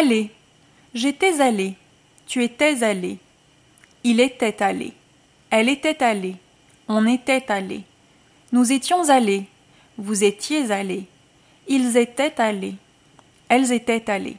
Allez. J'étais allé. Tu étais allé. Il était allé. Elle était allée. On était allé. Nous étions allés. Vous étiez allés. Ils étaient allés. Elles étaient allées.